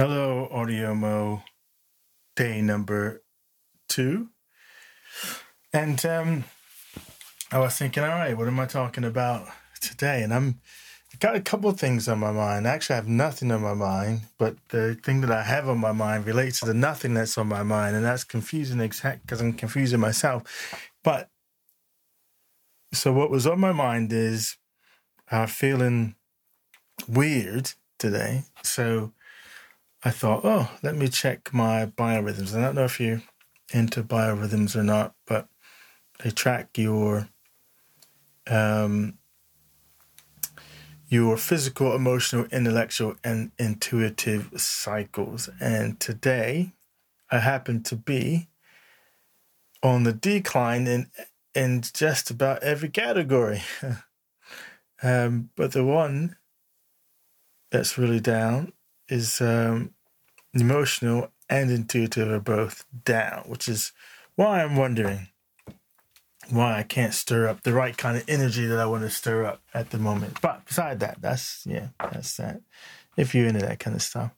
Hello, AudioMo, day number two. And um, I was thinking, all right, what am I talking about today? And I'm got a couple of things on my mind. Actually, I have nothing on my mind, but the thing that I have on my mind relates to the nothing that's on my mind, and that's confusing exact because I'm confusing myself. But so what was on my mind is uh, feeling weird today. So I thought, oh, let me check my biorhythms. I don't know if you're into biorhythms or not, but they track your um, your physical, emotional, intellectual, and intuitive cycles. And today, I happen to be on the decline in in just about every category. um, but the one that's really down is um, emotional and intuitive are both down, which is why I'm wondering why I can't stir up the right kind of energy that I want to stir up at the moment. But beside that, that's yeah, that's that. If you're into that kind of stuff.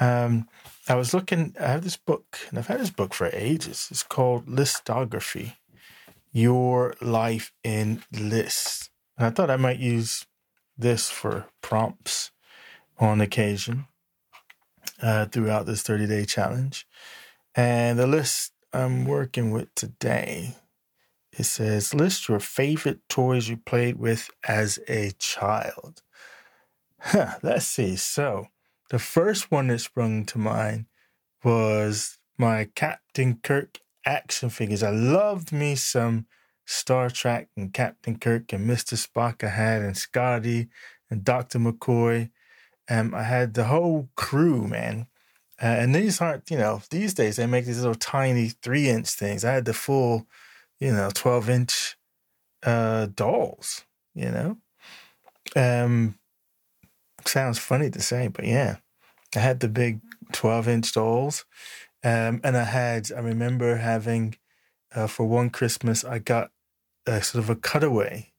Um, I was looking, I have this book, and I've had this book for ages. It's called Listography Your Life in Lists. And I thought I might use this for prompts on occasion uh, throughout this 30 day challenge. And the list I'm working with today, it says list your favorite toys you played with as a child. Huh, let's see. So the first one that sprung to mind was my Captain Kirk action figures. I loved me some Star Trek and Captain Kirk and Mr. Spock I had and Scotty and Dr. McCoy um, I had the whole crew, man. Uh, and these aren't, you know, these days they make these little tiny three inch things. I had the full, you know, 12 inch uh, dolls, you know. Um, sounds funny to say, but yeah, I had the big 12 inch dolls. Um, and I had, I remember having, uh, for one Christmas, I got a sort of a cutaway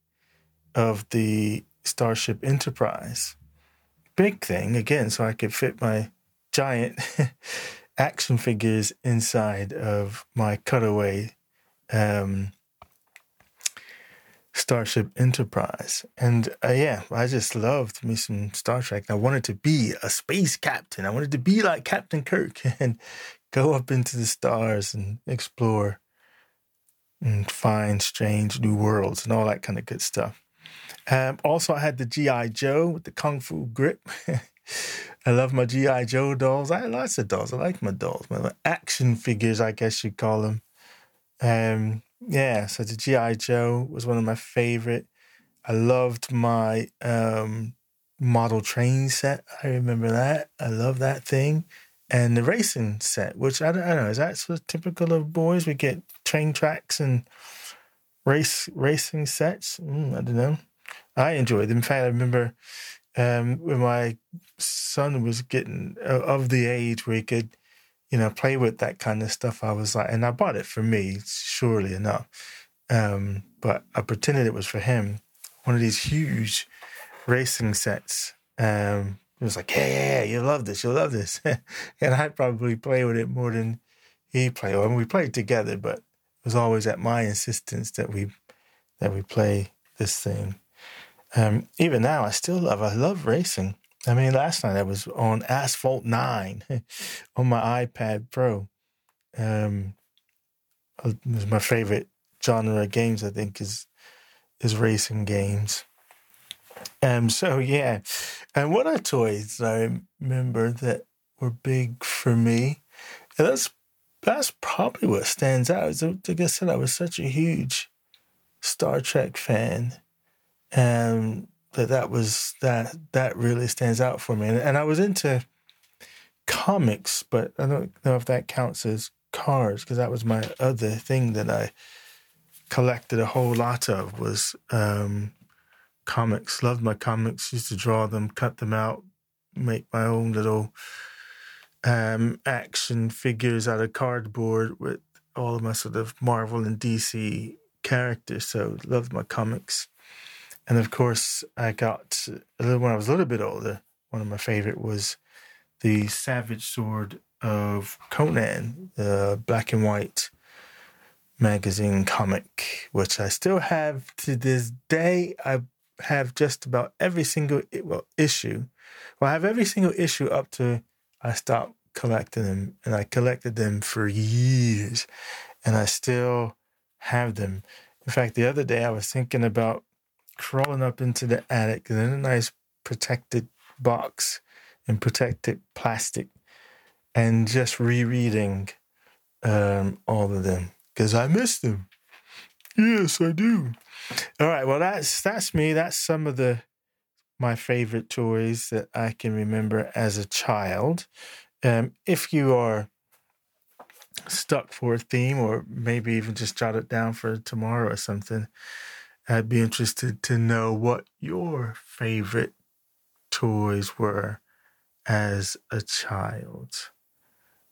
of the Starship Enterprise big thing again, so I could fit my giant action figures inside of my cutaway um, Starship Enterprise. And uh, yeah, I just loved me some Star Trek. I wanted to be a space captain. I wanted to be like Captain Kirk and go up into the stars and explore and find strange new worlds and all that kind of good stuff. Um, also, I had the G.I. Joe with the Kung Fu grip. I love my G.I. Joe dolls. I lots of dolls. I like my dolls, my action figures, I guess you'd call them. Um, yeah, so the G.I. Joe was one of my favorite. I loved my um, model train set. I remember that. I love that thing. And the racing set, which I don't, I don't know, is that sort of typical of boys? We get train tracks and race racing sets. Mm, I don't know. I enjoyed. In fact, I remember um, when my son was getting of the age where he could, you know, play with that kind of stuff. I was like, and I bought it for me, surely enough. Um, but I pretended it was for him. One of these huge racing sets. Um, it was like, yeah, yeah, yeah, you love this, you love this. and I'd probably play with it more than he played. I mean, we played together, but it was always at my insistence that we that we play this thing. Um, even now, I still love. I love racing. I mean, last night I was on Asphalt Nine on my iPad Pro. Um, it was my favorite genre of games. I think is is racing games. Um, so yeah, and what are toys I remember that were big for me? And that's that's probably what stands out. Like I said, I was such a huge Star Trek fan and that that was that that really stands out for me. And, and I was into comics, but I don't know if that counts as cars because that was my other thing that I collected a whole lot of was um, comics. Loved my comics. Used to draw them, cut them out, make my own little um, action figures out of cardboard with all of my sort of Marvel and DC characters. So loved my comics. And of course, I got when I was a little bit older. One of my favorite was the Savage Sword of Conan, the black and white magazine comic, which I still have to this day. I have just about every single well issue. Well, I have every single issue up to I stopped collecting them, and I collected them for years, and I still have them. In fact, the other day I was thinking about crawling up into the attic in a nice protected box and protected plastic and just rereading um, all of them because I miss them. Yes, I do. All right, well that's that's me. That's some of the my favorite toys that I can remember as a child. Um, if you are stuck for a theme, or maybe even just jot it down for tomorrow or something, I'd be interested to know what your favorite toys were as a child.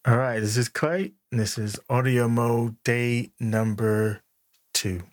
All right, this is Clay, and this is AudioMo day number two.